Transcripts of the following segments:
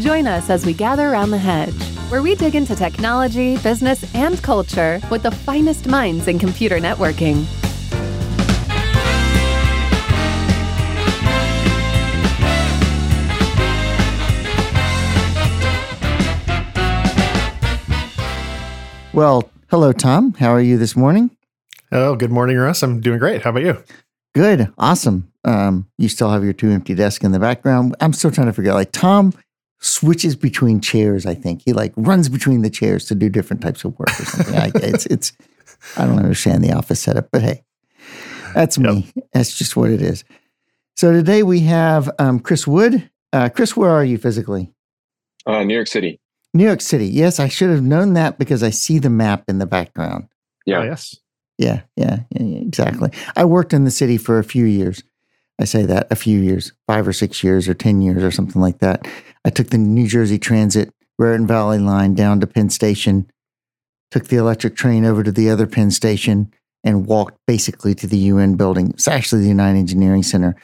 Join us as we gather around the hedge, where we dig into technology, business, and culture with the finest minds in computer networking. Well, hello, Tom. How are you this morning? Oh, good morning, Russ. I'm doing great. How about you? Good. Awesome. Um, you still have your two empty desks in the background. I'm still trying to figure out, like, Tom switches between chairs, I think. He, like, runs between the chairs to do different types of work or something. I, it's, it's, I don't understand the office setup, but hey, that's me. Yep. That's just what it is. So today we have um, Chris Wood. Uh, Chris, where are you physically? Uh, New York City. New York City. Yes, I should have known that because I see the map in the background. Yeah. Oh, yes. Yeah, yeah, yeah, yeah, exactly. I worked in the city for a few years. I say that a few years, five or six years or 10 years or something like that. I took the New Jersey Transit Raritan Valley line down to Penn Station, took the electric train over to the other Penn Station, and walked basically to the UN building. It's actually the United Engineering Center.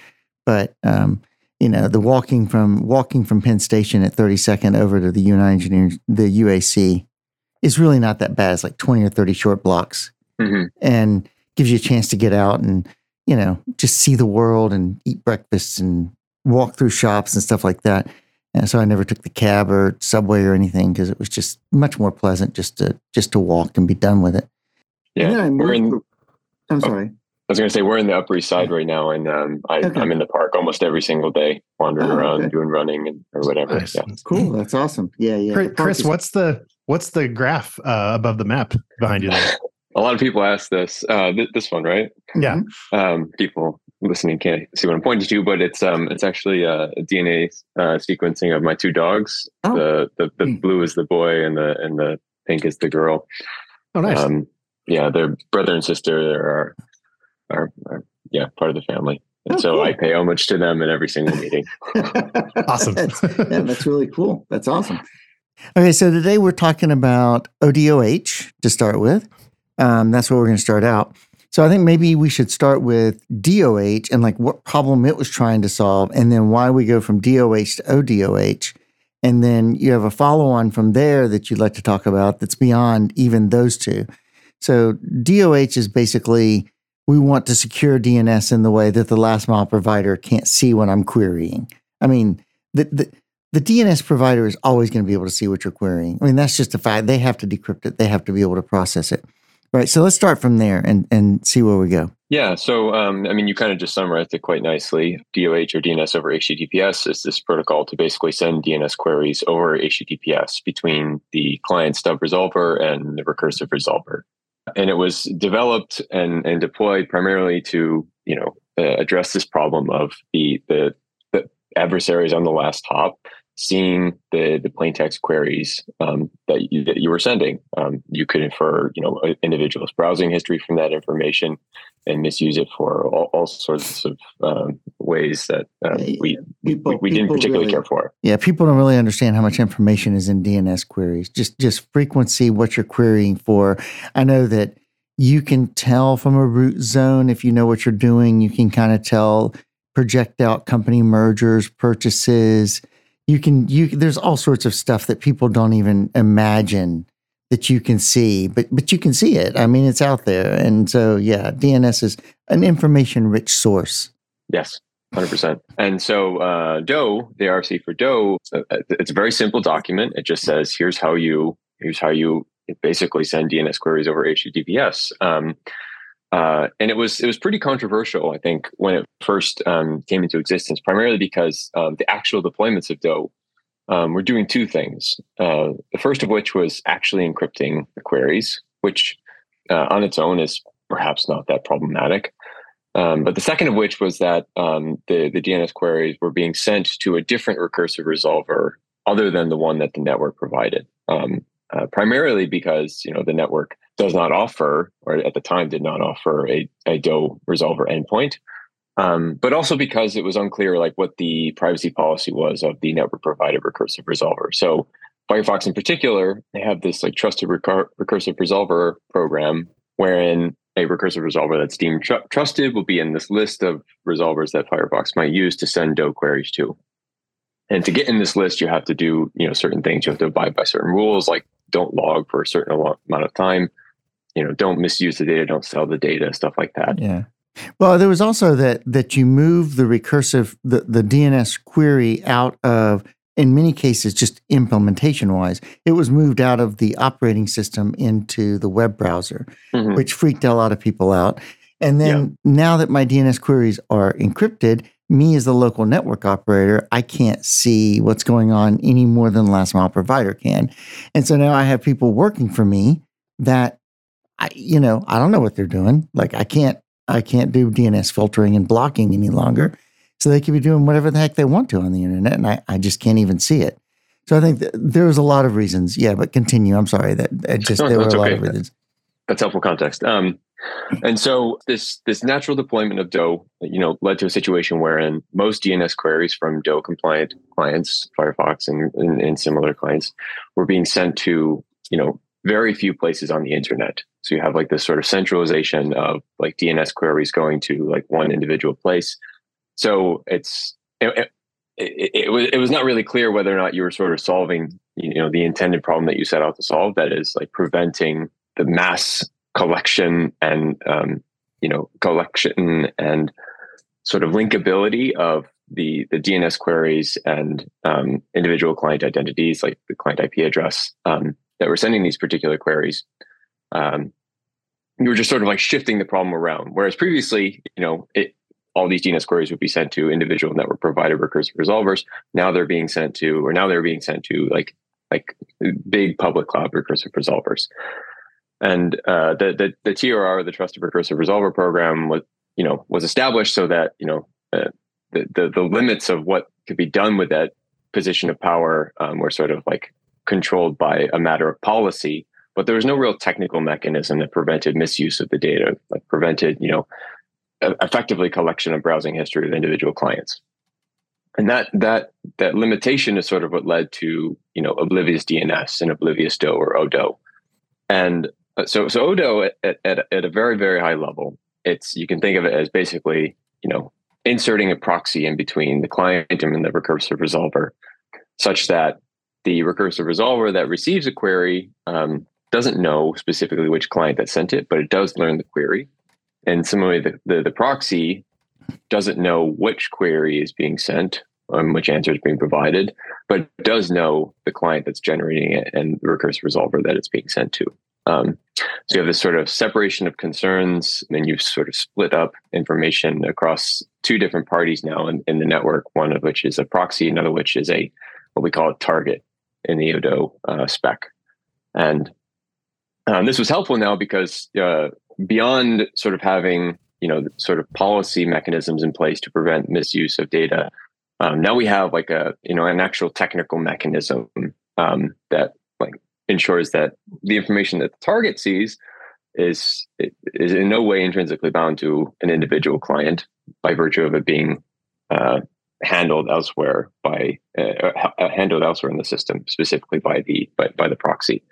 But um, you know, the walking from walking from Penn Station at 32nd over to the United Engineering, the UAC, is really not that bad. It's like 20 or 30 short blocks, mm-hmm. and gives you a chance to get out and you know just see the world and eat breakfast and walk through shops and stuff like that. And so I never took the cab or subway or anything because it was just much more pleasant just to just to walk and be done with it. Yeah, we're in. I'm sorry I was going to say we're in the Upper East Side right now, and um, I, am in the park almost every single day, wandering oh, around, okay. doing running and or whatever. Nice. Yeah. Cool. That's awesome. Yeah, yeah. Chris, Chris what's the what's the graph uh, above the map behind you there? a lot of people ask this. Uh, th- this one, right? Yeah. Mm-hmm. Um, people listening can't see what I'm pointing to, but it's um, it's actually a DNA uh, sequencing of my two dogs. Oh. The the, the mm. blue is the boy, and the and the pink is the girl. Oh, nice. Um, yeah, they're brother and sister. They are, are, are yeah, part of the family. And oh, so cool. I pay homage to them in every single meeting. awesome. that's, yeah, that's really cool. That's awesome. Okay, so today we're talking about ODOH to start with. Um, that's where we're going to start out. So I think maybe we should start with DOH and like what problem it was trying to solve, and then why we go from DOH to ODOH. And then you have a follow on from there that you'd like to talk about that's beyond even those two. So DOH is basically we want to secure DNS in the way that the last mile provider can't see what I'm querying. I mean, the, the, the DNS provider is always going to be able to see what you're querying. I mean, that's just a fact. They have to decrypt it, they have to be able to process it. Right. So let's start from there and, and see where we go. Yeah. So, um, I mean, you kind of just summarized it quite nicely. DOH or DNS over HTTPS is this protocol to basically send DNS queries over HTTPS between the client stub resolver and the recursive resolver and it was developed and, and deployed primarily to you know uh, address this problem of the, the, the adversaries on the last hop seeing the the plain text queries um, that you that you were sending. Um, you could infer you know individuals' browsing history from that information and misuse it for all, all sorts of um, ways that uh, we, people, we, we didn't particularly really, care for. Yeah, people don't really understand how much information is in DNS queries. Just just frequency, what you're querying for. I know that you can tell from a root zone if you know what you're doing. You can kind of tell project out company mergers, purchases. You can you there's all sorts of stuff that people don't even imagine that you can see, but but you can see it. I mean, it's out there, and so yeah, DNS is an information-rich source. Yes, hundred percent. And so uh, DoH, the RFC for DoH, uh, it's a very simple document. It just says here's how you here's how you basically send DNS queries over HTTPS. Um, uh, and it was it was pretty controversial, I think, when it first um, came into existence, primarily because um, the actual deployments of DoH um, we're doing two things. Uh, the first of which was actually encrypting the queries, which uh, on its own is perhaps not that problematic. Um, but the second of which was that um, the, the DNS queries were being sent to a different recursive resolver other than the one that the network provided. Um, uh, primarily because you know the network does not offer, or at the time did not offer a, a DoH resolver endpoint. Um, but also because it was unclear like what the privacy policy was of the network provided recursive resolver. So Firefox in particular, they have this like trusted recur- recursive resolver program wherein a recursive resolver that's deemed tr- trusted will be in this list of resolvers that Firefox might use to send DoH queries to. And to get in this list, you have to do you know certain things. You have to abide by certain rules, like don't log for a certain amount of time. You know, don't misuse the data, don't sell the data, stuff like that. Yeah. Well, there was also that that you move the recursive the, the DNS query out of in many cases just implementation wise it was moved out of the operating system into the web browser mm-hmm. which freaked a lot of people out and then yeah. now that my DNS queries are encrypted me as the local network operator I can't see what's going on any more than the last mile provider can and so now I have people working for me that I you know I don't know what they're doing like I can't I can't do DNS filtering and blocking any longer. So they could be doing whatever the heck they want to on the internet, and I, I just can't even see it. So I think there was a lot of reasons. Yeah, but continue. I'm sorry that just no, there were a lot of reasons. That's helpful context. Um, and so this this natural deployment of DoH, you know, led to a situation wherein most DNS queries from DoH compliant clients, Firefox and, and, and similar clients, were being sent to you know very few places on the internet. So you have like this sort of centralization of like DNS queries going to like one individual place. So it's it, it, it, was it was not really clear whether or not you were sort of solving you know the intended problem that you set out to solve. That is like preventing the mass collection and um, you know collection and sort of linkability of the the DNS queries and um, individual client identities, like the client IP address, um, that were sending these particular queries. Um, we were just sort of like shifting the problem around. Whereas previously, you know, it, all these DNS queries would be sent to individual network provider recursive resolvers. Now they're being sent to, or now they're being sent to like like big public cloud recursive resolvers. And uh, the, the the TRR, the Trusted Recursive Resolver program, was you know was established so that you know uh, the, the the limits of what could be done with that position of power um, were sort of like controlled by a matter of policy, but there was no real technical mechanism that prevented misuse of the data, like prevented, you know, effectively collection of browsing history of individual clients. And that that that limitation is sort of what led to you know oblivious DNS and oblivious DoH or ODoH. And so so ODoH at, at, at a very very high level, it's you can think of it as basically you know inserting a proxy in between the client and the recursive resolver, such that the recursive resolver that receives a query um, doesn't know specifically which client that sent it, but it does learn the query. And similarly, the, the, the proxy doesn't know which query is being sent, um, which answer is being provided, but does know the client that's generating it and the recursive resolver that it's being sent to. Um, so you have this sort of separation of concerns, and you've sort of split up information across two different parties now in, in the network, one of which is a proxy, another which is a what we call a target in the ODoH uh, spec. And um, this was helpful now because uh, beyond sort of having you know sort of policy mechanisms in place to prevent misuse of data, um, now we have like a you know an actual technical mechanism um, that ensures that the information that the target sees is is in no way intrinsically bound to an individual client by virtue of it being uh, handled elsewhere by uh, uh, handled elsewhere in the system, specifically by the by, by the proxy,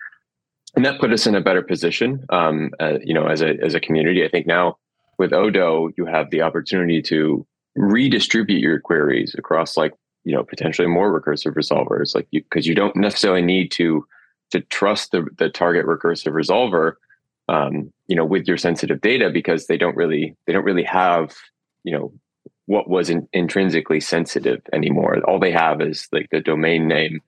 and that put us in a better position. Um, uh, you know, as a as a community, I think now with ODoH, you have the opportunity to redistribute your queries across like you know potentially more recursive resolvers, like you because you don't necessarily need to to trust the the target recursive resolver. Um, you know, with your sensitive data because they don't really they don't really have you know what was in, intrinsically sensitive anymore. All they have is like the domain name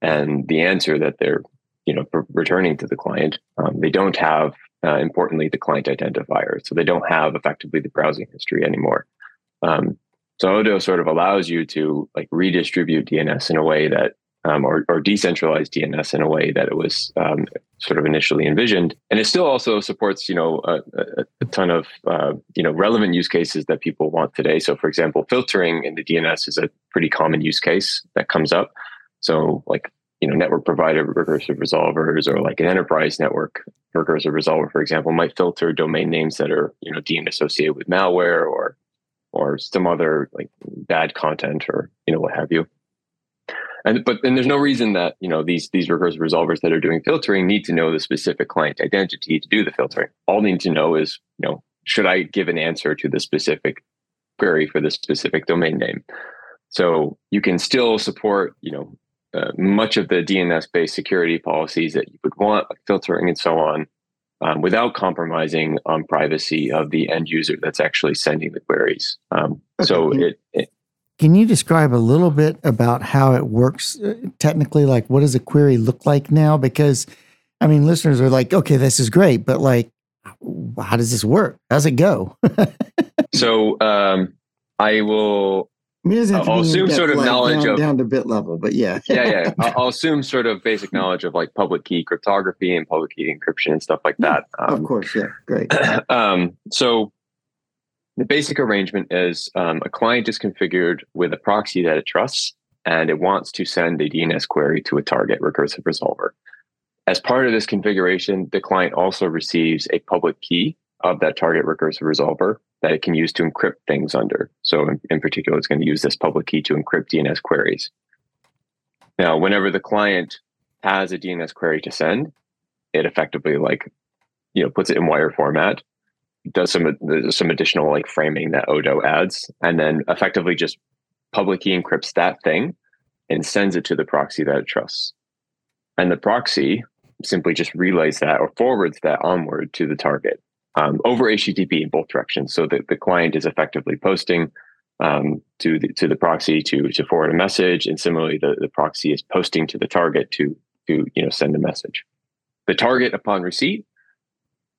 and the answer that they're you know returning to the client. Um, they don't have uh, importantly the client identifier, so they don't have effectively the browsing history anymore. Um, so ODoH sort of allows you to like redistribute DNS in a way that um, or, or decentralized DNS in a way that it was um, sort of initially envisioned. And it still also supports, you know, a, a ton of, uh, you know, relevant use cases that people want today. So, for example, filtering in the DNS is a pretty common use case that comes up. So, like, you know, network provider recursive resolvers or like an enterprise network recursive resolver, for example, might filter domain names that are, you know, deemed associated with malware or or some other like bad content or you know what have you and but then there's no reason that you know these these recursive resolvers that are doing filtering need to know the specific client identity to do the filtering. All they need to know is you know should I give an answer to the specific query for the specific domain name. So you can still support, you know, uh, much of the DNS-based security policies that you would want, like filtering and so on, um, without compromising on privacy of the end user that's actually sending the queries. Um, okay. So it, it, Can you describe a little bit about how it works uh, technically? Like, what does a query look like now? Because, I mean, listeners are like, okay, this is great, but like, how does this work? How's it go? so um, I will I mean, I'll assume sort of knowledge down, of down to bit level, but yeah, yeah, yeah. I'll, I'll, assume sort of basic knowledge of like public key cryptography and public key encryption and stuff like that. Um, of course, yeah, great. um, so the basic arrangement is um, a client is configured with a proxy that it trusts, and it wants to send a DNS query to a target recursive resolver. As part of this configuration, the client also receives a public key of that target recursive resolver that it can use to encrypt things under. So, in, in, particular, it's going to use this public key to encrypt DNS queries. Now, whenever the client has a DNS query to send, it effectively like you know puts it in wire format, does some some additional like framing that ODoH adds, and then effectively just public key encrypts that thing and sends it to the proxy that it trusts. And the proxy simply just relays that or forwards that onward to the target um, over HTTP in both directions. So that the client is effectively posting um, to the to the proxy to to forward a message, and similarly, the, the proxy is posting to the target to to you know send a message. The target, upon receipt,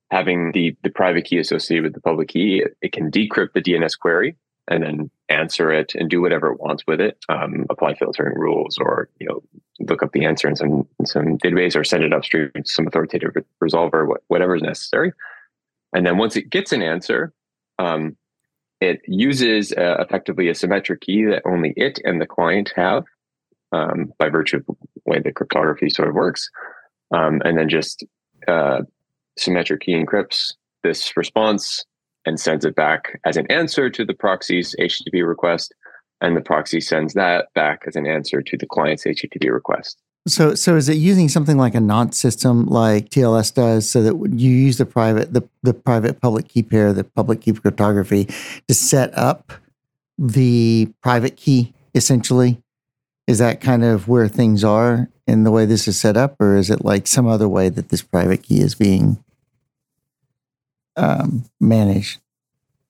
having the the private key associated with the public key, it, it can decrypt the DNS query and then answer it and do whatever it wants with it. Um, apply filtering rules, or you know, look up the answer in some in some database, or send it upstream to some authoritative resolver, whatever is necessary. And then once it gets an answer, um, it uses uh, effectively a symmetric key that only it and the client have um, by virtue of the way the cryptography sort of works. Um, and then just uh, symmetric key encrypts this response and sends it back as an answer to the proxy's HTTP request. And the proxy sends that back as an answer to the client's HTTP request. So, so is it using something like a nonce system like TLS does, so that you use the private, the, the private public key pair, the public key cryptography, to set up the private key essentially? Is that kind of where things are in the way this is set up, or is it like some other way that this private key is being um, managed?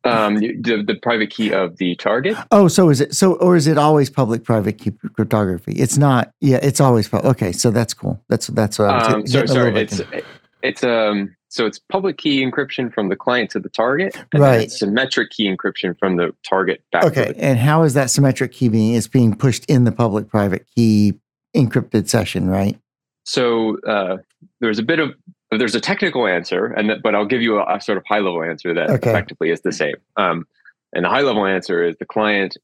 um, the, the private key of the target. Oh, so is it so, or is it always public private key cryptography? It's not. Yeah, it's always public. Okay, so that's cool. That's that's what I was um, so, sorry. It's in. it's um so it's public key encryption from the client to the target, right? symmetric key encryption from the target back. Okay, and how is that symmetric key being? It's being pushed in the public private key encrypted session, right? So uh, there's a bit of there's a technical answer, and that, but I'll give you a, a, sort of high level answer that okay. effectively is the same. Um, and the high level answer is the client,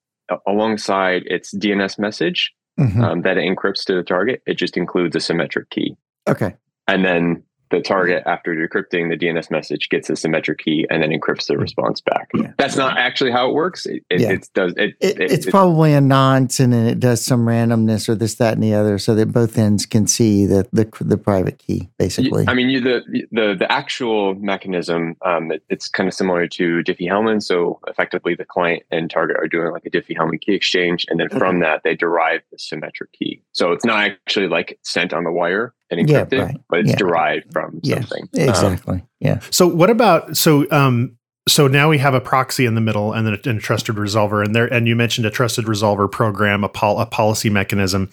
alongside its DNS message mm-hmm. um, that it encrypts to the target, it just includes a symmetric key. Okay. And then the target after decrypting the DNS message gets a symmetric key and then encrypts the response back. Yeah. That's not actually how it works. It, it, yeah. does. It, it's probably a nonce and it does some randomness or this, that, and the other, so that both ends can see the the, the private key. Basically, I mean, you, the the the actual mechanism. Um, it's kind of similar to Diffie-Hellman. So effectively, the client and target are doing like a Diffie-Hellman key exchange, and then okay. from that they derive the symmetric key. So it's not actually like sent on the wire and encrypted, yeah, right. but it's yeah. derived from yeah, something. Exactly. Um, yeah. So what about so um so now we have a proxy in the middle and then a, and a trusted resolver and there and you mentioned a trusted resolver program a, pol- a policy mechanism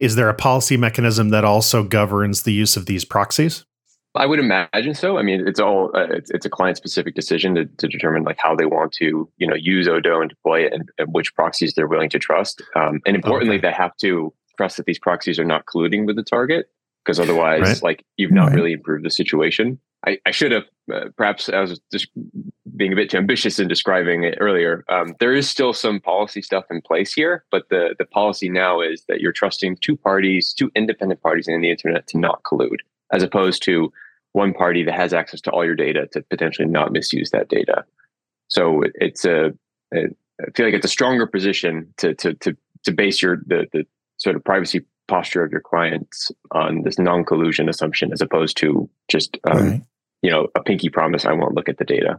is there a policy mechanism that also governs the use of these proxies I would imagine so. I mean, it's all uh, it's, it's a client specific decision to, to determine like how they want to you know use ODoH and deploy it and, and which proxies they're willing to trust. Um, and importantly, okay. they have to trust that these proxies are not colluding with the target because otherwise, right. like you've not right. really improved the situation. I, I should have uh, perhaps I was just being a bit too ambitious in describing it earlier. Um, there is still some policy stuff in place here, but the the policy now is that you're trusting two parties, two independent parties in the internet to not collude, as opposed to one party that has access to all your data to potentially not misuse that data. So it, it's a, a I feel like it's a stronger position to to to to base your the the sort of privacy posture of your clients on this non-collusion assumption as opposed to just um, right. you know a pinky promise i won't look at the data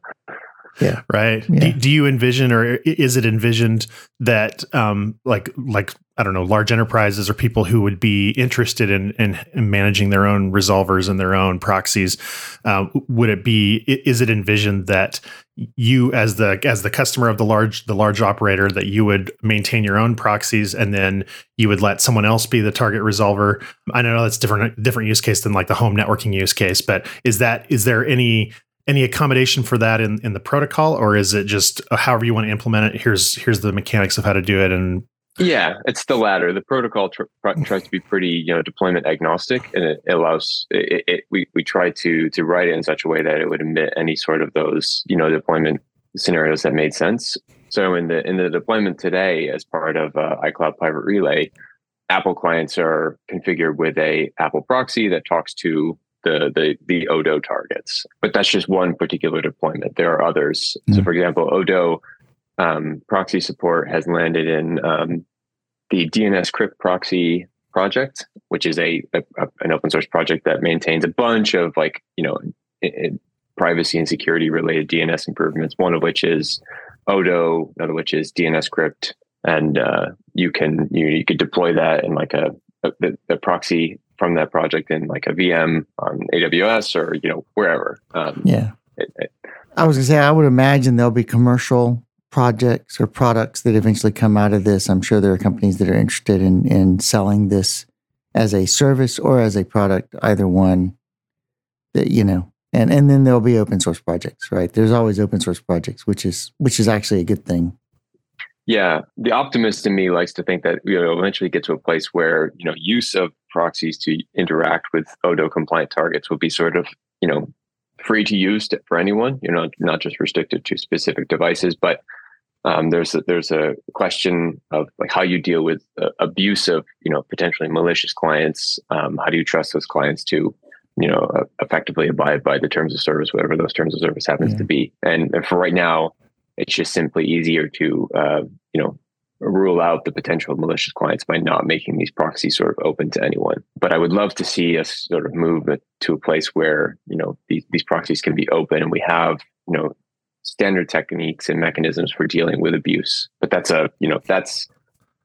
Yeah. Right. Yeah. Do, do you envision, or is it envisioned that, um, like, like I don't know, large enterprises or people who would be interested in, in, in managing their own resolvers and their own proxies, uh, would it be? Is it envisioned that you, as the as the customer of the large the large operator, that you would maintain your own proxies and then you would let someone else be the target resolver? I know that's different different use case than like the home networking use case, but is that is there any any accommodation for that in, in the protocol or is it just uh, however you want to implement it here's here's the mechanics of how to do it and yeah, it's the latter. The protocol tr- tries to be pretty, you know, deployment agnostic, and it allows it, it, We we try to to write it in such a way that it would admit any sort of those, you know, deployment scenarios that made sense. So in the in the deployment today, as part of uh, iCloud Private Relay, Apple clients are configured with a Apple proxy that talks to the the the ODoH targets. But that's just one particular deployment. There are others. Mm-hmm. So, for example, ODoH um, proxy support has landed in um, the DNSCrypt proxy project, which is a, a, an open source project that maintains a bunch of like you know it, it, privacy and security related DNS improvements. One of which is ODoH, another which is DNSCrypt, and uh, you can you you could deploy that in like a, a, a proxy from that project in like a VM on AWS or you know wherever. Um, yeah. It, I was gonna say I would imagine there'll be commercial projects or products that eventually come out of this. I'm sure there are companies that are interested in in selling this as a service or as a product, either one. That you know, and and then there'll be open source projects, right? There's always open source projects, which is which is actually a good thing. Yeah, the optimist in me likes to think that we'll eventually get to a place where you know use of proxies to interact with ODoH compliant targets will be sort of you know free to use for anyone. You know, not just restricted to specific devices, but um, there's a, there's a question of like how you deal with uh, abuse of you know potentially malicious clients. Um, how do you trust those clients to you know uh, effectively abide by the terms of service, whatever those terms of service happens yeah. to be? And, and, for right now, it's just simply easier to uh, you know rule out the potential malicious clients by not making these proxies sort of open to anyone. But I would love to see us sort of move to a place where you know these, these proxies can be open and we have you know standard techniques and mechanisms for dealing with abuse. But that's a, you know, that's,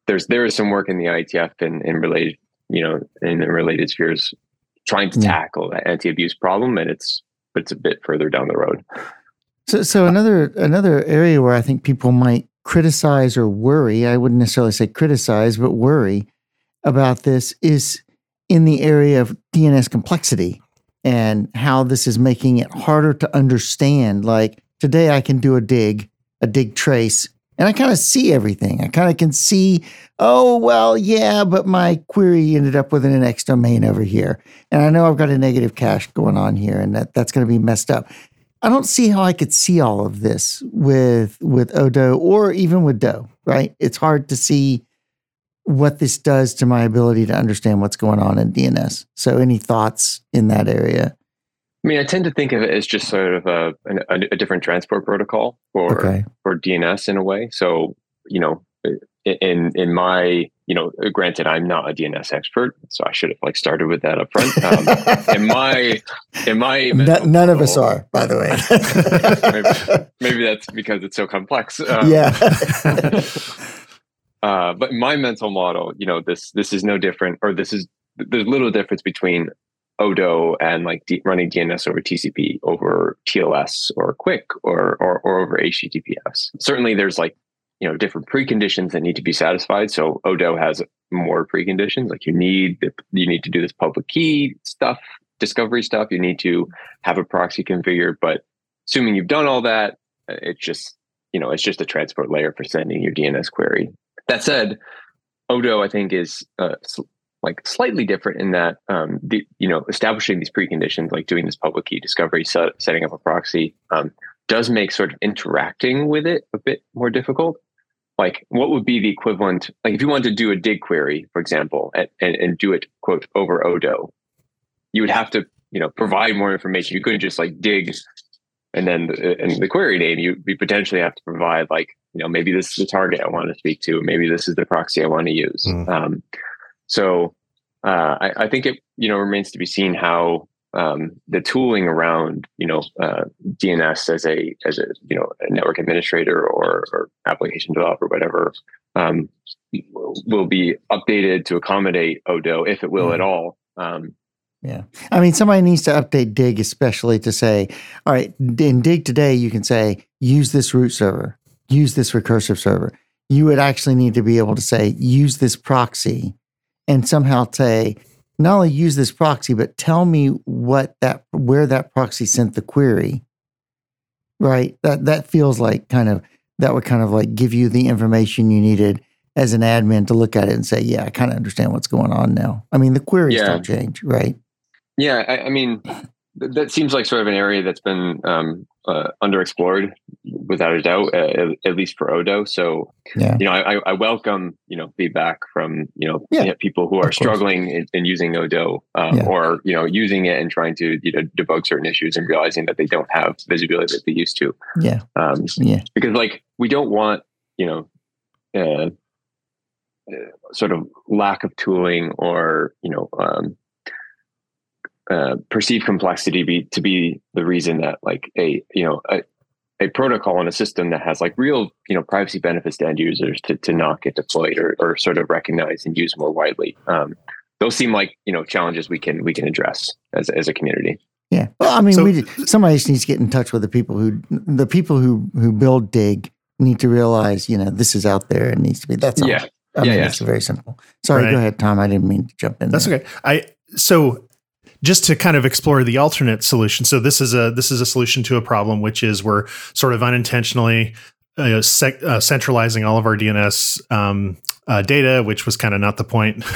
there's, there is some work in the IETF and, and related, you know, in the related spheres trying to yeah. tackle that anti-abuse problem. And it's, but it's a bit further down the road. So, so another, another area where I think people might criticize or worry, I wouldn't necessarily say criticize, but worry about this is in the area of DNS complexity and how this is making it harder to understand. Like, today I can do a dig, a dig trace, and I kind of see everything. I kind of can see, oh, well, yeah, but my query ended up with an NX domain over here. And I know I've got a negative cache going on here, and that, that's going to be messed up. I don't see how I could see all of this with with ODoH or even with DoH, right? It's hard to see what this does to my ability to understand what's going on in DNS. So any thoughts in that area? I mean, I tend to think of it as just sort of a, a, a different transport protocol for okay. for DNS in a way. So, you know, in in my you know, granted, I'm not a DNS expert, so I should have like started with that up front. Um, in my in my none of us are, by the way. maybe, maybe, that's because it's so complex. Um, yeah. uh, but my mental model, you know, this this is no different, or this is there's little difference between ODoH and like D- running DNS over TCP over TLS or QUIC or, or, or over HTTPS. Certainly, there's like you know different preconditions that need to be satisfied. So ODoH has more preconditions. Like you need you need to do this public key stuff, discovery stuff. You need to have a proxy configured. But assuming you've done all that, it's just you know it's just a transport layer for sending your DNS query. That said, Odo I think is uh, like slightly different in that um, the you know establishing these preconditions like doing this public key discovery set, setting up a proxy um, does make sort of interacting with it a bit more difficult. Like what would be the equivalent like if you wanted to do a dig query for example and, and, and do it quote over ODoH you would have to you know provide more information. You couldn't just like dig and then the, and the query name you, you potentially have to provide like you know maybe this is the target i want to speak to maybe this is the proxy i want to use. Mm. um, so uh, I, I, think it you know remains to be seen how um, the tooling around you know uh, DNS as a as a you know a network administrator or, or application developer, whatever, um, will be updated to accommodate ODoH if it will mm. at all. Um, yeah. I mean, somebody needs to update Dig, especially to say, all right, in Dig today, you can say, use this root server, use this recursive server. You would actually need to be able to say, use this proxy and somehow say, not only use this proxy, but tell me what that, where that proxy sent the query. Right. That, that feels like kind of, that would kind of like give you the information you needed as an admin to look at it and say, yeah, I kind of understand what's going on now. I mean, the queries yeah. still change, right? Yeah, I, I mean, that seems like sort of an area that's been um, uh, underexplored, without a doubt, uh, at least for ODoH. So, yeah. you know, I, I, welcome you know feedback from you know yeah. people who are struggling in, in, using ODoH um, yeah. or you know using it and trying to you know debug certain issues and realizing that they don't have visibility that they used to. Yeah, um, yeah. Because like we don't want you know. Uh, uh sort of lack of tooling or you know um, uh, perceived complexity be to be the reason that like a you know a, a protocol in a system that has like real you know privacy benefits to end users to, to not get deployed or, or sort of recognized and used more widely um, those seem like you know challenges we can we can address as, as a community yeah well i mean so, we somebody just needs to get in touch with the people who the people who who build dig need to realize you know this is out there and needs to be that's all. yeah I yeah, mean, yeah. it's very simple. Sorry, right. go ahead, Tom. I didn't mean to jump in. That's there. okay. I so just to kind of explore the alternate solution. So this is a this is a solution to a problem, which is we're sort of unintentionally uh, sec, uh, centralizing all of our DNS um, uh, data, which was kind of not the point.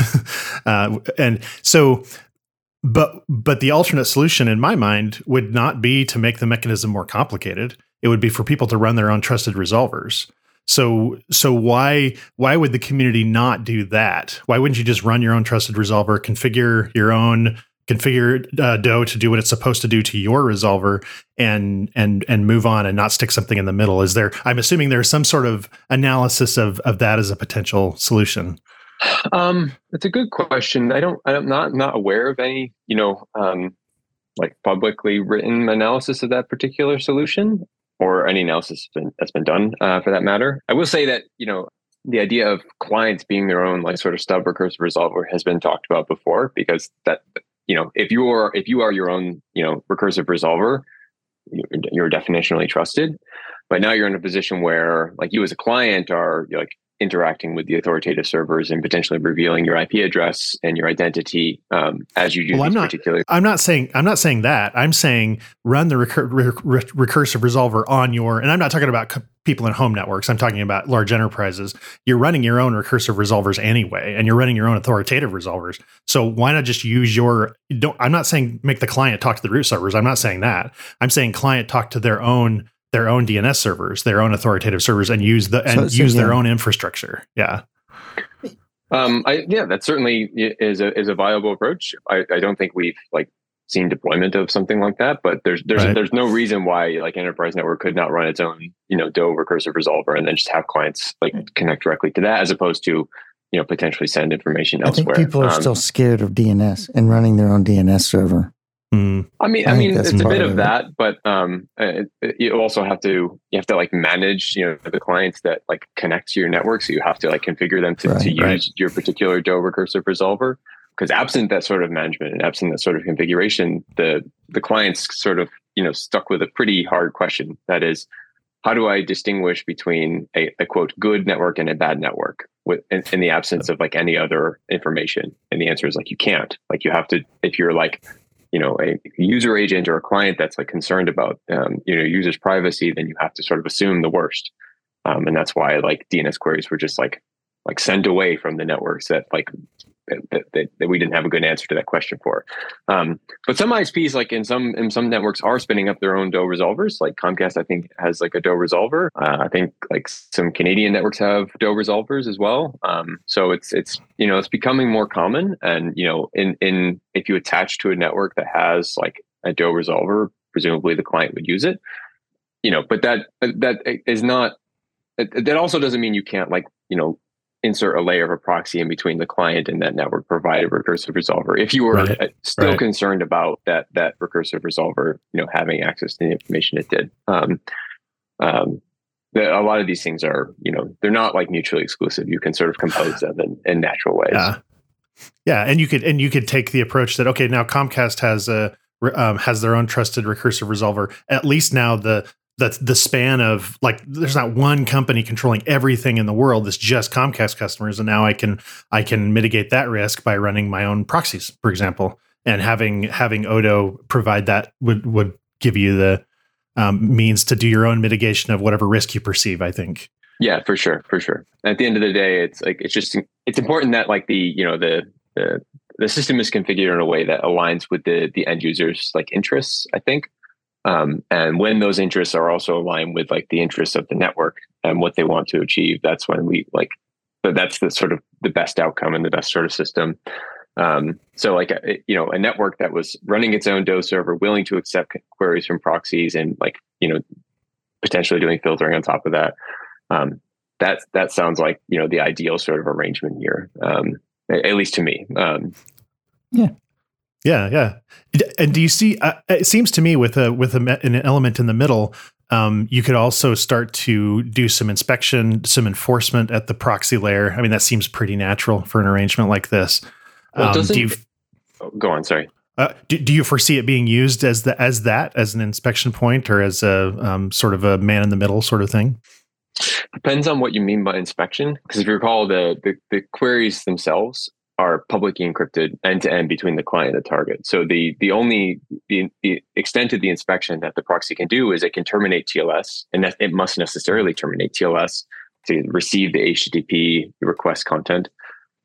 Uh, and so, but but the alternate solution in my mind would not be to make the mechanism more complicated. It would be for people to run their own trusted resolvers. So so why why would the community not do that? Why wouldn't you just run your own trusted resolver, configure your own configure uh, DoH to do what it's supposed to do to your resolver and and and move on and not stick something in the middle? Is there? I'm assuming there's some sort of analysis of of that as a potential solution. Um, it's a good question. I don't. I'm not not aware of any. You know, um, like publicly written analysis of that particular solution or any analysis been, that's been done uh, for that matter. I will say that you know the idea of clients being their own like sort of stub recursive resolver has been talked about before because that you know if you are if you are your own you know recursive resolver you're definitionally trusted. But now you're in a position where like you as a client are like interacting with the authoritative servers and potentially revealing your IP address and your identity um, as you do. well, I'm not, particular. I'm not saying I'm not saying that. I'm saying run the recur- recursive resolver on your. And I'm not talking about people in home networks. I'm talking about large enterprises. You're running your own recursive resolvers anyway, and you're running your own authoritative resolvers. So why not just use your? Don't. I'm not saying make the client talk to the root servers. I'm not saying that. I'm saying client talk to their own their own DNS servers, their own authoritative servers, and use the and so, so, use yeah. their own infrastructure. Yeah. Um, I, yeah, that certainly is a is a viable approach. I, I don't think we've like seen deployment of something like that, but there's there's right. there's no reason why like enterprise network could not run its own you know DoH recursive resolver and then just have clients like connect directly to that as opposed to you know potentially send information elsewhere. I think people are um, still scared of DNS and running their own DNS server. Mm. I mean, I, I mean, it's a bit of, of that, but um, it, it, you also have to you have to like manage you know the clients that like connect to your network, so you have to like configure them to, right, to use right. your particular DoH recursive resolver. Because absent that sort of management and absent that sort of configuration, the the clients sort of you know stuck with a pretty hard question. That is, how do I distinguish between a, a quote good network and a bad network with in, in the absence of like any other information? And the answer is like you can't. Like you have to if you're like you know a user agent or a client that's like concerned about um, you know users privacy then you have to sort of assume the worst. Um, and that's why like dns queries were just like like sent away from the networks that like that, that, that, we didn't have a good answer to that question for. Um, but some ISPs, like in some in some networks, are spinning up their own DoH resolvers. Like Comcast, I think has like a DoH resolver. Uh, I think like some Canadian networks have DoH resolvers as well. Um, so it's it's you know it's becoming more common. And you know in in if you attach to a network that has like a DoH resolver, presumably the client would use it. You know, but that that is not. That also doesn't mean you can't like you know insert a layer of a proxy in between the client and that network provide a recursive resolver if you were Right. uh, still Right. concerned about that that recursive resolver you know having access to the information it did um, um, the, a lot of these things are you know they're not like mutually exclusive you can sort of compose them in, in natural ways Yeah, yeah, and you could and you could take the approach that okay, now Comcast has a um, has their own trusted recursive resolver. At least now the the the span of like there's not one company controlling everything in the world. It's just Comcast customers, and now I can I can mitigate that risk by running my own proxies, for example, and having having ODoH provide that would would give you the um, means to do your own mitigation of whatever risk you perceive. I think. Yeah, for sure, for sure. At the end of the day, it's like it's just it's important that like the you know the the the system is configured in a way that aligns with the the end user's like interests. I think, um, and when those interests are also aligned with like the interests of the network and what they want to achieve, that's when we like but that's the sort of the best outcome and the best sort of system. Um, so like a, you know a network that was running its own DoH server, willing to accept queries from proxies, and like you know potentially doing filtering on top of that um, that that sounds like you know the ideal sort of arrangement here, um, at, at least to me. Um, Yeah, yeah. D- And do you see? Uh, it seems to me with a with a, an element in the middle, um, you could also start to do some inspection, some enforcement at the proxy layer. I mean, that seems pretty natural for an arrangement like this. Well, Um, do you oh, go on, sorry. uh, do, do you foresee it being used as the as that as an inspection point or as a um, sort of a man in the middle sort of thing? Depends on what you mean by inspection, because if you recall, the, the the queries themselves are publicly encrypted end to end between the client and the target. So the the only the, the extent of the inspection that the proxy can do is it can terminate TLS, and it must necessarily terminate TLS to receive the HTTP request content,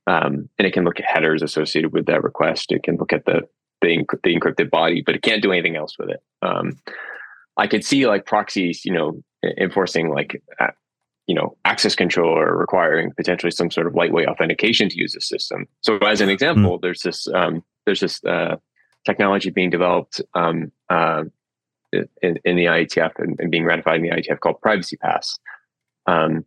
um, and it can look at headers associated with that request. It can look at the the, the encrypted body, but it can't do anything else with it. Um, I could see like proxies, you know, enforcing like you know access control or requiring potentially some sort of lightweight authentication to use the system. So as an example, there's this um, there's this uh, technology being developed um, uh, in, in the IETF and, and being ratified in the IETF called Privacy Pass. Um,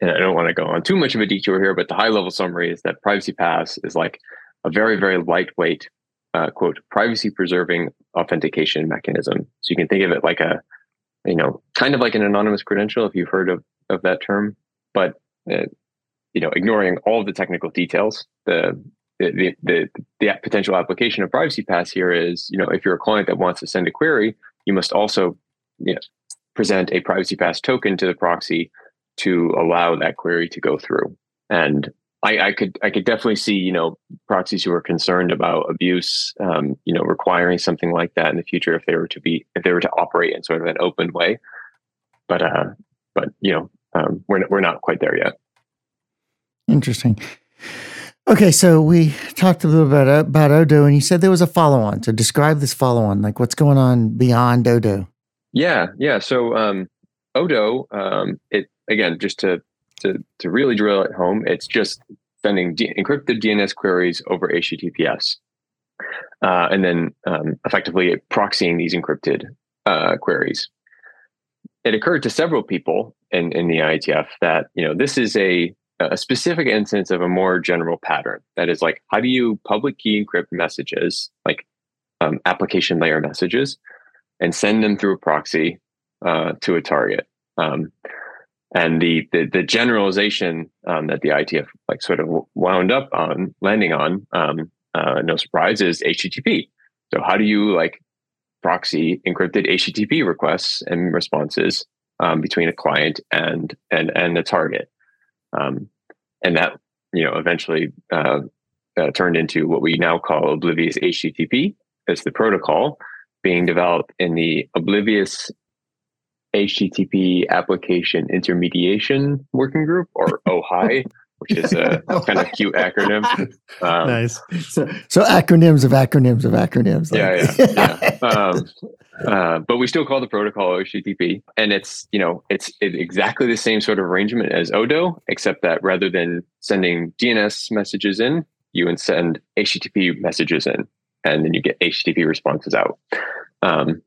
and I don't want to go on too much of a detour here, but the high level summary is that Privacy Pass is like a very very lightweight uh, quote privacy preserving authentication mechanism. So you can think of it like a you know, kind of like an anonymous credential, if you've heard of, of that term, but, uh, you know, ignoring all of the technical details, the, the, the, the potential application of privacy pass here is, you know, if you're a client that wants to send a query, you must also, you know, present a privacy pass token to the proxy to allow that query to go through. And I, I could I could definitely see you know proxies who are concerned about abuse, um, you know, requiring something like that in the future if they were to be if they were to operate in sort of an open way. But uh, but you know, um, we're we're not quite there yet. Interesting. Okay, so we talked a little bit about ODoH, and you said there was a follow-on. So describe this follow-on, like what's going on beyond ODoH. Yeah, yeah. So um, ODoH, um, it again just to to to really drill it home, it's just sending D- encrypted DNS queries over HTTPS, uh, and then um, effectively proxying these encrypted uh, queries. It occurred to several people in in the IETF that you know this is a a specific instance of a more general pattern. That is like, how do you public key encrypt messages, like um, application layer messages, and send them through a proxy uh, to a target? Um, and the the, the generalization um, that the IETF like sort of wound up on landing on, um, uh, no surprise, is HTTP. So how do you like proxy encrypted HTTP requests and responses um, between a client and and and a target? Um, and that you know eventually uh, uh, turned into what we now call Oblivious HTTP as the protocol being developed in the Oblivious HTTP Application Intermediation Working Group or OHAI, which is a kind of cute acronym. Um, nice. So, so acronyms of acronyms of acronyms. Yeah, yeah, yeah. Um, uh, but we still call the protocol HTTP, and it's you know it's it, exactly the same sort of arrangement as ODoH, except that rather than sending DNS messages in, you would send HTTP messages in, and then you get HTTP responses out. Um,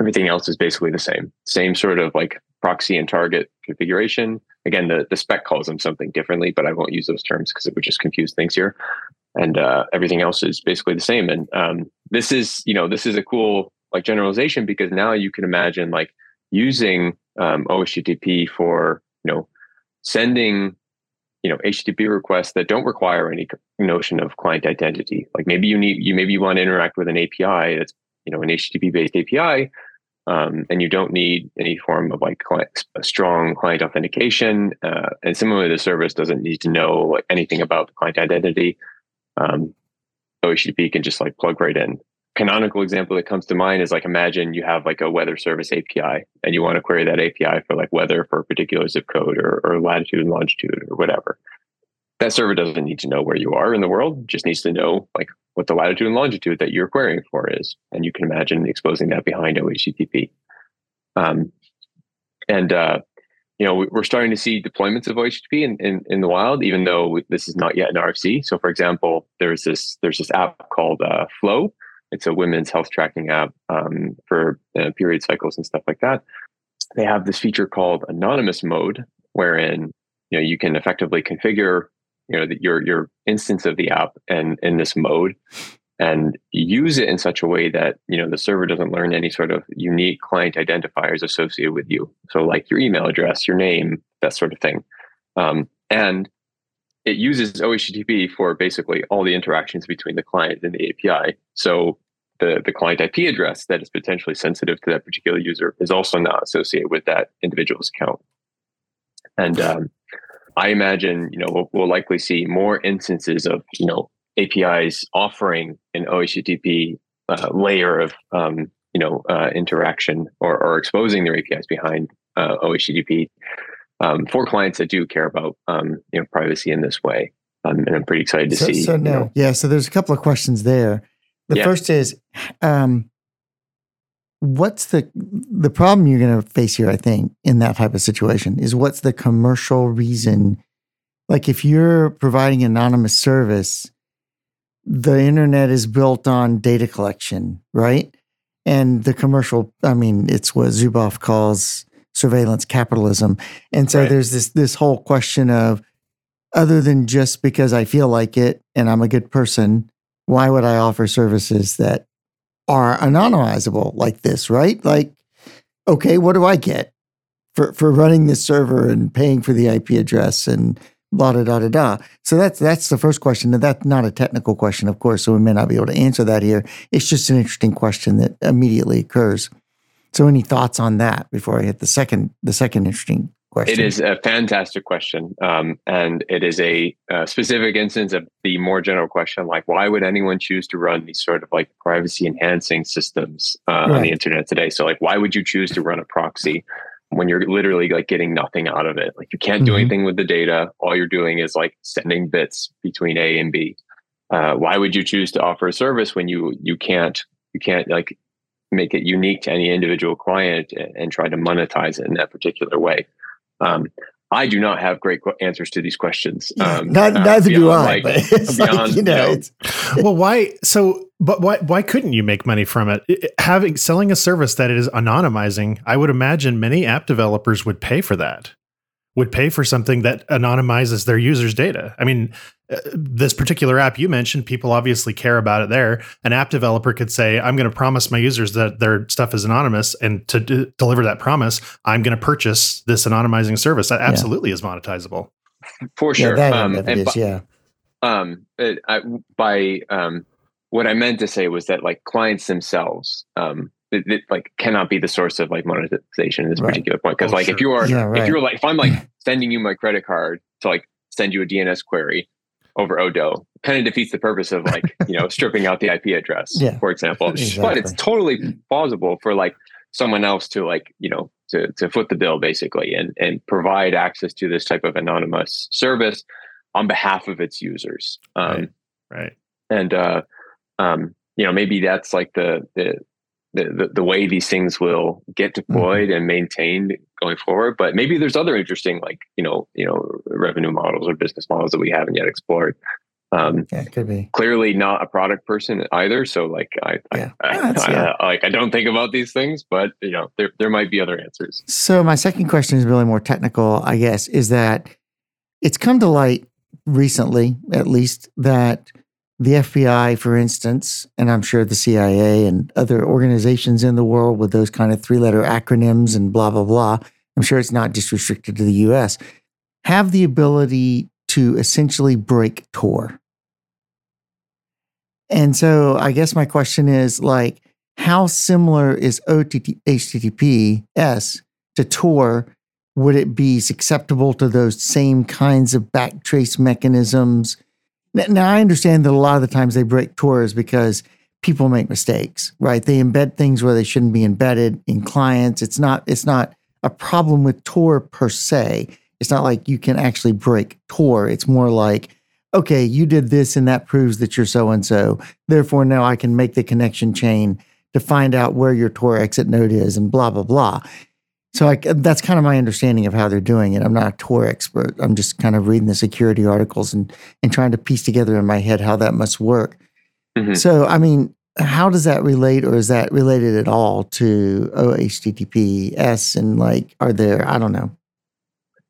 everything else is basically the same, same sort of like proxy and target configuration, again, the, the spec calls them something differently, but I won't use those terms because it would just confuse things here. And uh, everything else is basically the same. And um, this is, you know, this is a cool like generalization because now you can imagine like using um, OHTTP for, you know, sending, you know, HTTP requests that don't require any notion of client identity. Like maybe you need, you maybe you want to interact with an API that's, you know, an HTTP based API um, and you don't need any form of like client, strong client authentication. Uh, and similarly, the service doesn't need to know like anything about the client identity. Um, OHTTP can just like plug right in. Canonical example that comes to mind is like imagine you have like a weather service API and you want to query that API for like weather for a particular zip code or, or latitude and longitude or whatever. That server doesn't need to know where you are in the world, just needs to know like what the latitude and longitude that you're querying for is. And you can imagine exposing that behind OHTTP. Um, and, uh, you know, we're starting to see deployments of OHTTP in, in, in, the wild, even though this is not yet an RFC. So, for example, there's this there's this app called uh, Flo. It's a women's health tracking app um, for uh, period cycles and stuff like that. They have this feature called anonymous mode, wherein you know you can effectively configure you know your your instance of the app and in this mode and use it in such a way that you know the server doesn't learn any sort of unique client identifiers associated with you. So like your email address your name that sort of thing. Um, and it uses ohttp for basically all the interactions between the client and the api so the, the client ip address that is potentially sensitive to that particular user is also not associated with that individual's account. And um, I imagine, you know, we'll, we'll, likely see more instances of, you know, APIs offering an OHTTP uh, layer of, um, you know, uh, interaction or, or, exposing their APIs behind uh, OHTTP um, for clients that do care about, um, you know, privacy in this way. Um, and I'm pretty excited to so, see. So no, know, yeah. So there's a couple of questions there. The yeah. first is, um, what's the the problem you're going to face here i think in that type of situation is what's the commercial reason? Like if you're providing anonymous service the internet is built on data collection right? And the commercial i mean it's what Zuboff calls surveillance capitalism. And so right. there's this this whole question of other than just because i feel like it and i'm a good person why would i offer services that are anonymizable like this, right? Like, okay, what do I get for for running this server and paying for the IP address and blah da da da da. So that's that's the first question. And that's not a technical question, of course, so we may not be able to answer that here. It's just an interesting question that immediately occurs. So any thoughts on that before I hit the second the second interesting question? It is a fantastic question. Um, and it is a, a, specific instance of the more general question like, why would anyone choose to run these sort of like privacy enhancing systems uh, right. on the internet today? So, like, why would you choose to run a proxy? when you're literally like getting nothing out of it like you can't do mm-hmm. anything with the data all you're doing is like sending bits between a and b uh, why would you choose to offer a service when you you can't you can't like make it unique to any individual client and, and try to monetize it in that particular way um, I do not have great answers to these questions. Um, not, uh, neither do I. Like, but it's beyond, like, you know, you know well, why? So, but why? Why couldn't you make money from it? Having selling a service that is anonymizing, I would imagine many app developers would pay for that would pay for something that anonymizes their users' data. I mean, uh, this particular app you mentioned, people obviously care about it there. An app developer could say, I'm going to promise my users that their stuff is anonymous. And to d- deliver that promise, I'm going to purchase this anonymizing service. That absolutely yeah. is monetizable. For sure. Yeah, that, um, that is, by, yeah. Um, it, I, by um, what I meant to say was that like clients themselves, um, it, it, like cannot be the source of like monetization at this right. particular point. Because oh, like sure. if you are yeah, right. if you're like if I'm like sending you my credit card to like send you a DNS query over ODoH, kind of defeats the purpose of like you know stripping out the IP address, yeah. for example. Exactly. But it's totally plausible for like someone else to like you know to to foot the bill basically and and provide access to this type of anonymous service on behalf of its users. Um, right. right. And uh, um, you know maybe that's like the the the, the, way these things will get deployed mm-hmm. and maintained going forward. But maybe there's other interesting, like you know, you know, revenue models or business models that we haven't yet explored. Um, yeah, could be. Clearly not a product person either. So like I, Yeah. I, I, yeah. I- like I don't think about these things, but you know there there might be other answers. So my second question is really more technical, I guess, is that it's come to light recently, at least, that the FBI, for instance, and I'm sure the CIA and other organizations in the world with those kind of three letter acronyms and blah, blah, blah, I'm sure it's not just restricted to the US, have the ability to essentially break Tor. And so I guess my question is like, how similar is HTTPS to Tor? Would it be acceptable to those same kinds of backtrace mechanisms? Now, I understand that a lot of the times they break Tor is because people make mistakes, right? They embed things where they shouldn't be embedded in clients. It's not. It's not a problem with Tor per se. It's not like you can actually break Tor. It's more like, okay, you did this, and that proves that you're so and so. Therefore, now I can make the connection chain to find out where your Tor exit node is, and blah blah blah. So I, that's kind of my understanding of how they're doing it. I'm not a Tor expert. I'm just kind of reading the security articles and and trying to piece together in my head how that must work. Mhm. So, I mean, how does that relate, or is that related at all to OHTTPS? And like, are there? I don't know.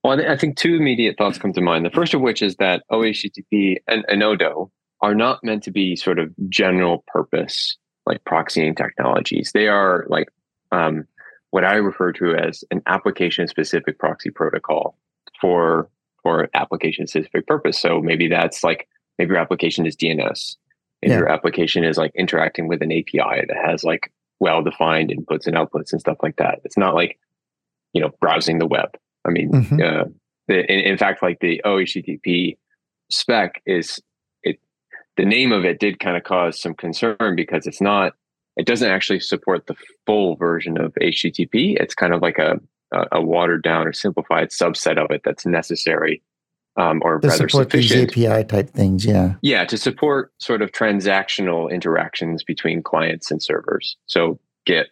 Well, I I think two immediate thoughts come to mind. The first of which is that OHTTP and, and ODoH are not meant to be sort of general purpose like proxying technologies. They are like um, what I refer to as an application specific proxy protocol for for application specific purpose. So maybe that's like maybe your application is DNS. Maybe Yeah. your application is like interacting with an API that has like well defined inputs and outputs and stuff like that. It's not like you know browsing the web. I mean, Mhm. uh, the, in, in fact, like the OHTTP spec is it. The name of it did kind of cause some concern because it's not. It doesn't actually support the full version of HTTP. It's kind of like a a, watered down or simplified subset of it that's necessary um, or To rather support these. API type things, yeah. Yeah, to support sort of transactional interactions between clients and servers. So get,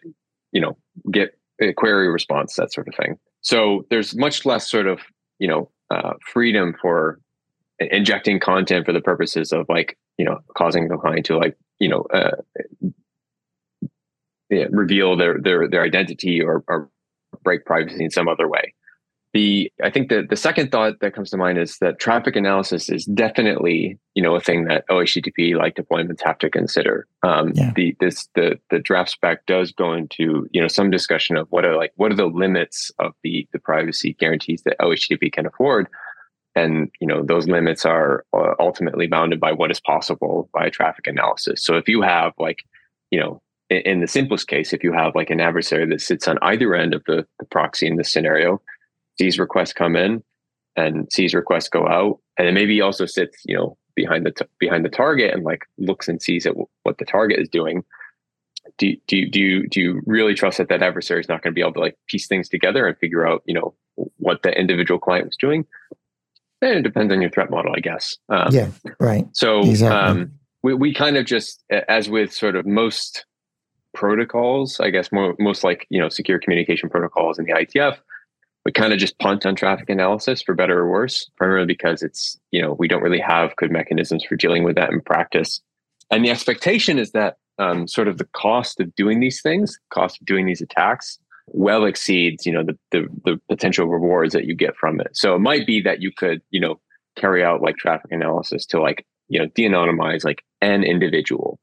you know, get a query response, that sort of thing. So there's much less sort of, you know, uh, freedom for injecting content for the purposes of like, you know, causing the client to like, you know, uh, yeah, reveal their their their identity or, or break privacy in some other way the I think the the second thought that comes to mind is that traffic analysis is definitely you know a thing that OHTTP like deployments have to consider. Um, Yeah. The this the the draft spec does go into you know some discussion of what are like what are the limits of the the privacy guarantees that OHTTP can afford, and you know those limits are uh, ultimately bounded by what is possible by traffic analysis. So if you have like you know in, the simplest case, if you have like an adversary that sits on either end of the, the proxy in this scenario, these requests come in and sees requests go out and then maybe also sits you know behind the t- behind the target and like looks and sees at w- what the target is doing do, you- do do you do you really trust that that adversary is not going to be able to like piece things together and figure out you know what the individual client was doing and it depends on your threat model i guess um, Yeah, right. so Exactly. um, we, we kind of just, as with sort of most protocols, I guess more, most like, you know, secure communication protocols in the IETF, we kind of just punt on traffic analysis for better or worse, primarily because it's, you know, we don't really have good mechanisms for dealing with that in practice. And the expectation is that um, sort of the cost of doing these things, cost of doing these attacks, well exceeds, you know, the, the the potential rewards that you get from it. So it might be that you could, you know, carry out like traffic analysis to like you know de-anonymize like an individual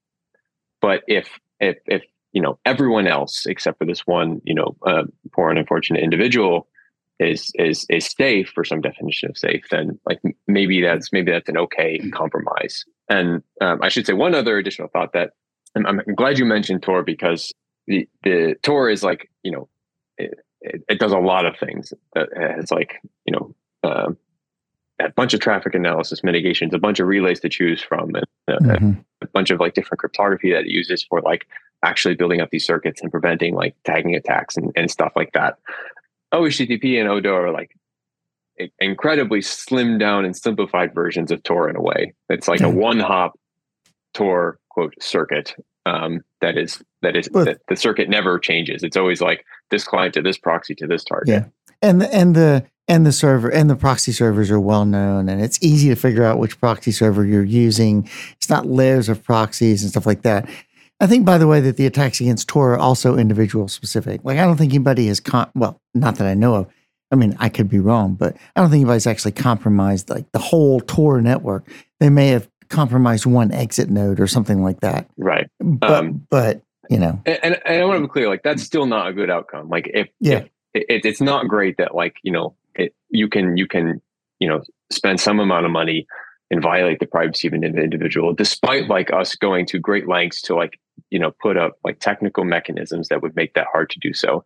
but if if if you know everyone else except for this one you know uh, poor and unfortunate individual is is is safe for some definition of safe then like maybe that's maybe that's an okay compromise. And um, i should say one other additional thought that I'm, I'm glad you mentioned tor because the the tor is like you know it, it, it does a lot of things. Uh, it's like you know um, a bunch of traffic analysis mitigations, a bunch of relays to choose from, and uh, Mhm. a bunch of like different cryptography that it uses for like actually building up these circuits and preventing like tagging attacks and, and stuff like that. OHTTP and ODoH are like incredibly slimmed down and simplified versions of Tor in a way. It's like a one hop Tor quote circuit um, that is that is Well- that the circuit never changes. It's always like this client to this proxy to this target. Yeah. and the and the and the server and the proxy servers are well known and it's easy to figure out which proxy server you're using it's not layers of proxies and stuff like that i think by the way that the attacks against tor are also individual specific. Like i don't think anybody has con- well not that i know of. I mean i could be wrong but i don't think anybody's actually compromised like the whole tor network. They may have compromised one exit node or something like that. Right. But um, but you know. and, and, and i want to be clear like that's still not a good outcome. Like if yeah. if, it, it's not great that like you know it, you can you can you know spend some amount of money and violate the privacy of an individual despite like us going to great lengths to like you know put up like technical mechanisms that would make that hard to do so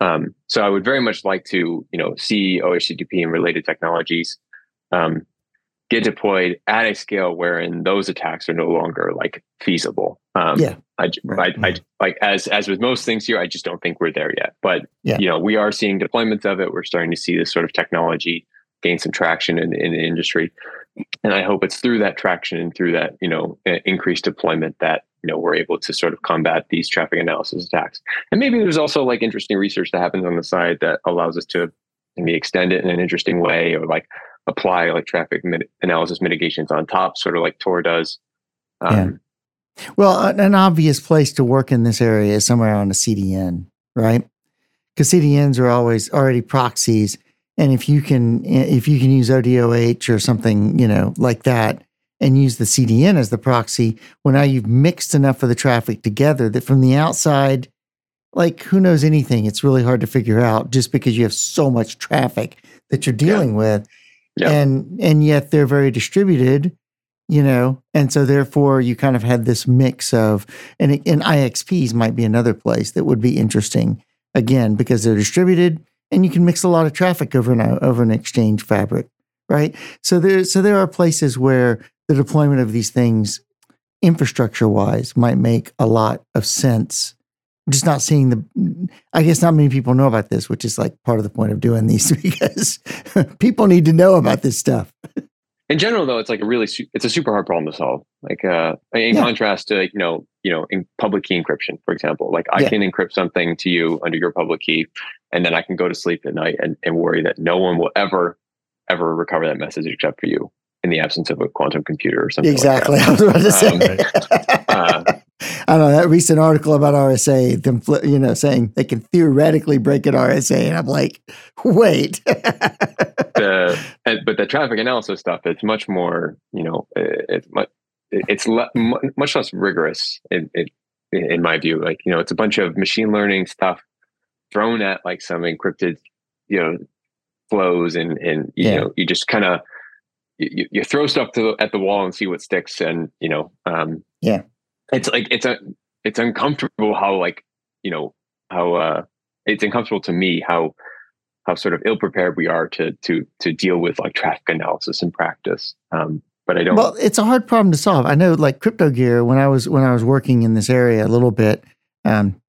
um, so i would very much like to you know see ohttp and related technologies um, get deployed at a scale wherein those attacks are no longer like feasible um, yeah I, right. I, I, like as as with most things here, I just don't think we're there yet. But yeah. you know, we are seeing deployments of it. We're starting to see this sort of technology gain some traction in, in the industry, and I hope it's through that traction and through that you know increased deployment that you know we're able to sort of combat these traffic analysis attacks. And maybe there's also like interesting research that happens on the side that allows us to maybe extend it in an interesting way, or like apply like traffic mit- analysis mitigations on top, sort of like Tor does. Um, yeah well, an obvious place to work in this area is somewhere on a CDN, right? Because CDNs are always already proxies, and if you can if you can use ODOH or something, you know, like that, and use the CDN as the proxy, well, now you've mixed enough of the traffic together that from the outside, like who knows anything, it's really hard to figure out just because you have so much traffic that you're dealing yeah. with, yeah. and and yet they're very distributed you know and so therefore you kind of had this mix of and, and ixps might be another place that would be interesting again because they're distributed and you can mix a lot of traffic over an over an exchange fabric right? So there so there are places where the deployment of these things infrastructure wise might make a lot of sense. I'm just not seeing the i guess not many people know about this which is like part of the point of doing these because people need to know about this stuff in general though it's like a really su- it's a super hard problem to solve like uh in yeah. contrast to like, you know you know in public key encryption for example like i yeah. can encrypt something to you under your public key and then i can go to sleep at night and, and worry that no one will ever ever recover that message except for you in the absence of a quantum computer or something exactly like i was about to say um, uh, I don't know that recent article about RSA, them you know saying they can theoretically break an RSA, and I'm like, wait. the, but the traffic analysis stuff, it's much more, you know, it's much, it's le- much less rigorous in, in, in my view. Like, you know, it's a bunch of machine learning stuff thrown at like some encrypted, you know, flows, and and you yeah. know, you just kind of you, you throw stuff to the, at the wall and see what sticks, and you know, um, yeah it's like it's a it's uncomfortable how like you know how uh it's uncomfortable to me how how sort of ill prepared we are to to to deal with like traffic analysis in practice. Um but i don't well it's a hard problem to solve. I know like crypto gear when i was when i was working in this area a little bit um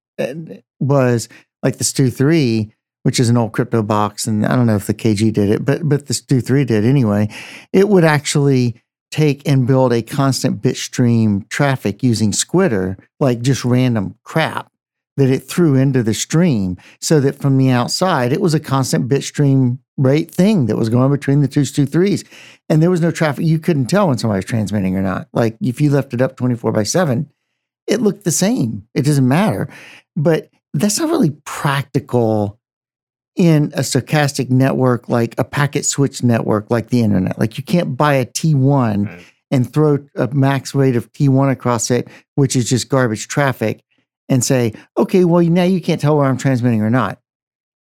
was like the STU-III which is an old crypto box and i don't know if the kg did it but but the STU-III did anyway it would actually take and build a constant bit stream traffic using Squitter, like just random crap that it threw into the stream so that from the outside, it was a constant bit stream rate thing that was going between the two two threes. And there was no traffic. You couldn't tell when somebody was transmitting or not. Like if you left it up 24 by 7, it looked the same. It doesn't matter. But that's not really practical in a stochastic network like a packet switch network like the internet. Like you can't buy a T1 right. and throw a max rate of T1 across it, which is just garbage traffic, and say, okay, well, now you can't tell where I'm transmitting or not.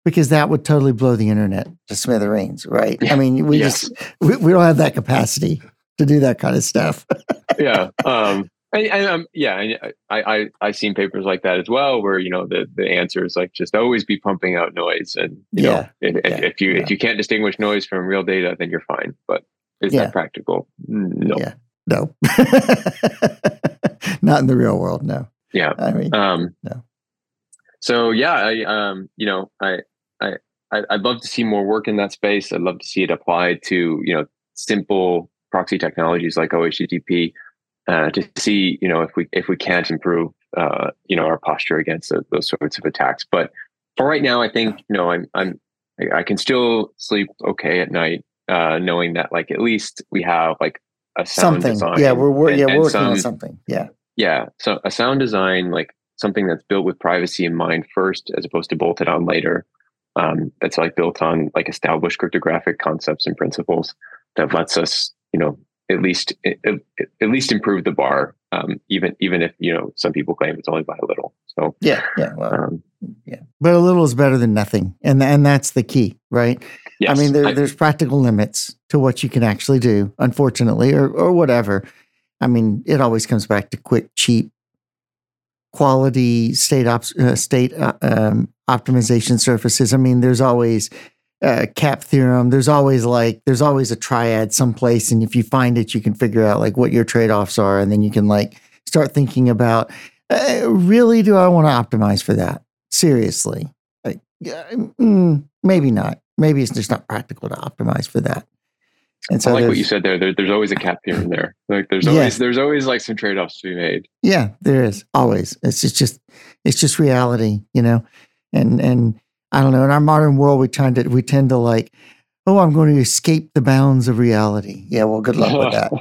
Because that would totally blow the internet to smithereens, right? I mean, we yes. just we, we don't have that capacity to do that kind of stuff. yeah. Um, and, and um, yeah, I, I I've seen papers like that as well, where you know the the answer is like just always be pumping out noise, and you yeah. know if, yeah. if you yeah. if you can't distinguish noise from real data, then you're fine. But is that practical? No. Yeah. No. Not in the real world. No. Yeah. I mean, um, no. So yeah, I um, you know, I I I'd love to see more work in that space. I'd love to see it applied to you know simple proxy technologies like OHTTP uh, to see you know if we if we can't improve uh, you know our posture against those sorts of attacks. But for right now, I think you know I'm I'm I, can still sleep okay at night, uh, knowing that like at least we have like a sound something. design. Yeah, we're, we're and- yeah we're working on something. Yeah. yeah so a sound design like something that's built with privacy in mind first as opposed to bolted on later um, that's like built on like established cryptographic concepts and principles that lets us you know at least at, at least improve the bar um, even even if you know some people claim it's only by a little so Yeah. Yeah. Well, um, yeah. But a little is better than nothing, and and that's the key, right? yes, I mean, there, I- there's practical limits to what you can actually do, unfortunately, or or whatever. I mean, it always comes back to quick, cheap, quality state ops, uh, state uh, um, optimization surfaces. I mean, there's always uh, cap theorem. There's always like there's always a triad someplace, and if you find it, you can figure out like what your trade offs are, and then you can like start thinking about uh, really, do I want to optimize for that? Seriously, like, yeah, mm, maybe not. Maybe it's just not practical to optimize for that. And so I like what you said there. there there's always a cap theorem there like there's Yeah. always there's always like some trade-offs to be made Yeah, there is always. It's just, just it's just reality, you know. And and I don't know. In our modern world, we tend to we tend to like, oh, I'm going to escape the bounds of reality. Yeah, well, good luck with that.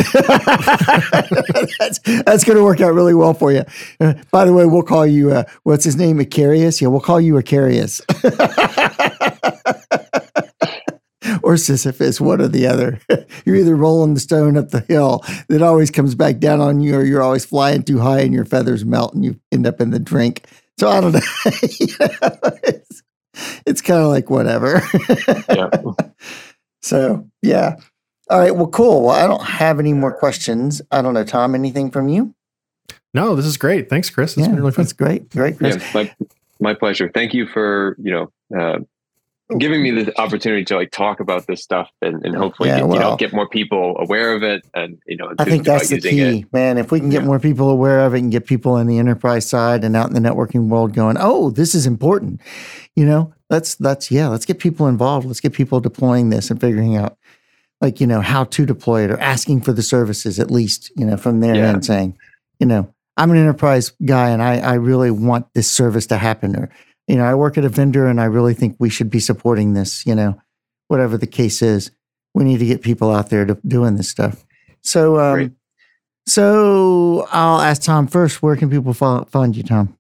that's that's going to work out really well for you. Uh, by the way, we'll call you uh, what's his name, Icarius. Yeah, we'll call you Icarius. Or Sisyphus, one or the other. You're either rolling the stone up the hill that always comes back down on you, or you're always flying too high and your feathers melt and you end up in the drink. So I don't know. You know, it's it's kind of like whatever. yeah so yeah. All right. Well, cool. Well, I don't have any more questions. I don't know, Tom. Anything from you? No, this is great. Thanks, Chris. It's yeah, been really fun. that's great. Great, Chris. Yeah, my, my pleasure. Thank you for you know uh, giving me the opportunity to like talk about this stuff and, and hopefully Yeah, get, you know get more people aware of it and you know I think that's the key, it. man. If we can get Yeah. more people aware of it and get people in the enterprise side and out in the networking world going, oh, this is important. You know, let's that's yeah, let's get people involved. Let's get people deploying this and figuring out like, you know, how to deploy it or asking for the services at least, you know, from their Yeah. end saying, you know, I'm an enterprise guy and I, I really want this service to happen. Or, you know, I work at a vendor and I really think we should be supporting this, you know, whatever the case is. We need to get people out there to, doing this stuff. So, um, so I'll ask Tom first. Where can people follow, find you, Tom?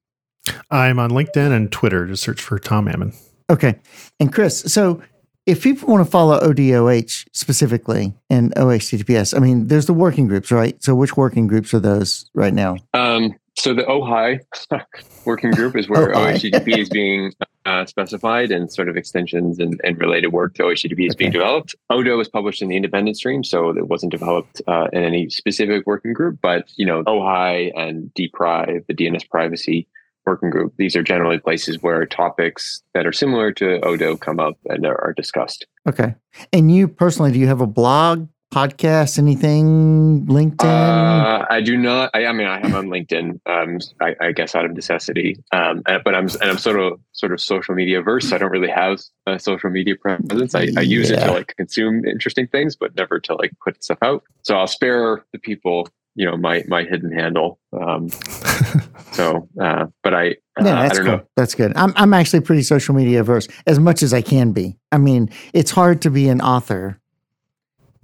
I'm on LinkedIn and Twitter. Just search for Tom Ammon. Okay. And Chris, so if people want to follow ODOH specifically and OHTTPS, I mean, there's the working groups, right? So which working groups are those right now? Um, so the OHAI working group is where OHAI. OHTTP is being uh, specified and sort of extensions and, and related work to OHTTP is being developed. ODoH was published in the independent stream, so it wasn't developed uh, in any specific working group. But you know, OHAI and DPrive, the DNS privacy working group, these are generally places where topics that are similar to ODoH come up and are, are discussed. Okay. And you personally, do you have a blog, podcast, anything, LinkedIn? Uh, I do not. I, I mean, I am on LinkedIn. Um, I, I guess out of necessity. Um, but I'm and I'm sort of sort of social media verse. I don't really have a social media presence. I, I use it to like consume interesting things, but never to like put stuff out. So I'll spare the people, you know, my my hidden handle. Um, so, uh, but I, uh, yeah, I that's don't cool. know. That's good. I'm I'm actually pretty social media averse as much as I can be. I mean, it's hard to be an author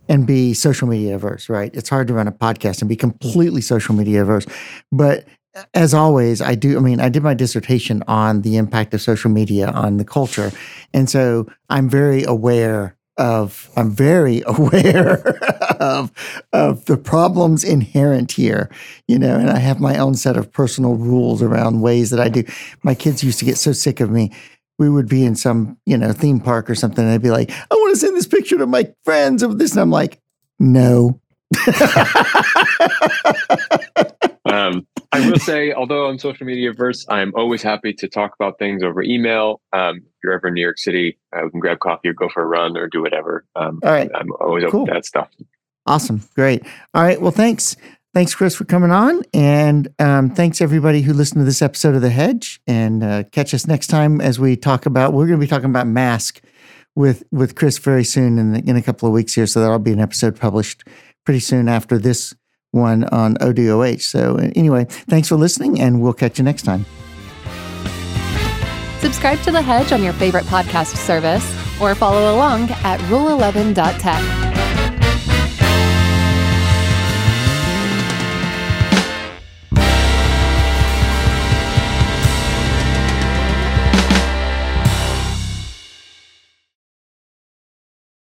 and be social media averse, right? It's hard to run a podcast and be completely social media averse. But as always, I do. I mean, I did my dissertation on the impact of social media on the culture, and so I'm very aware of. I'm very aware of of the problems inherent here, you know. And I have my own set of personal rules around ways that I do. My kids used to get so sick of me. We would be in some, you know, theme park or something, and they'd be like, "I want to send this picture to my friends of this," and I'm like, "No." Um, I will say, although I'm social media verse, I'm always happy to talk about things over email. Um, if you're ever in New York City, uh, we can grab coffee or go for a run or do whatever. Um, All right. I'm always open to that stuff. Awesome. Great. All right. Well, thanks. Thanks, Chris, for coming on. And um, thanks, everybody who listened to this episode of The Hedge. And uh, catch us next time as we talk about, we're going to be talking about MASQUE with, with Chris very soon in, in a couple of weeks here. So that'll be an episode published pretty soon after this one on ODOH. So, uh, anyway, thanks for listening, and we'll catch you next time. Subscribe to The Hedge on your favorite podcast service or follow along at rule11.tech.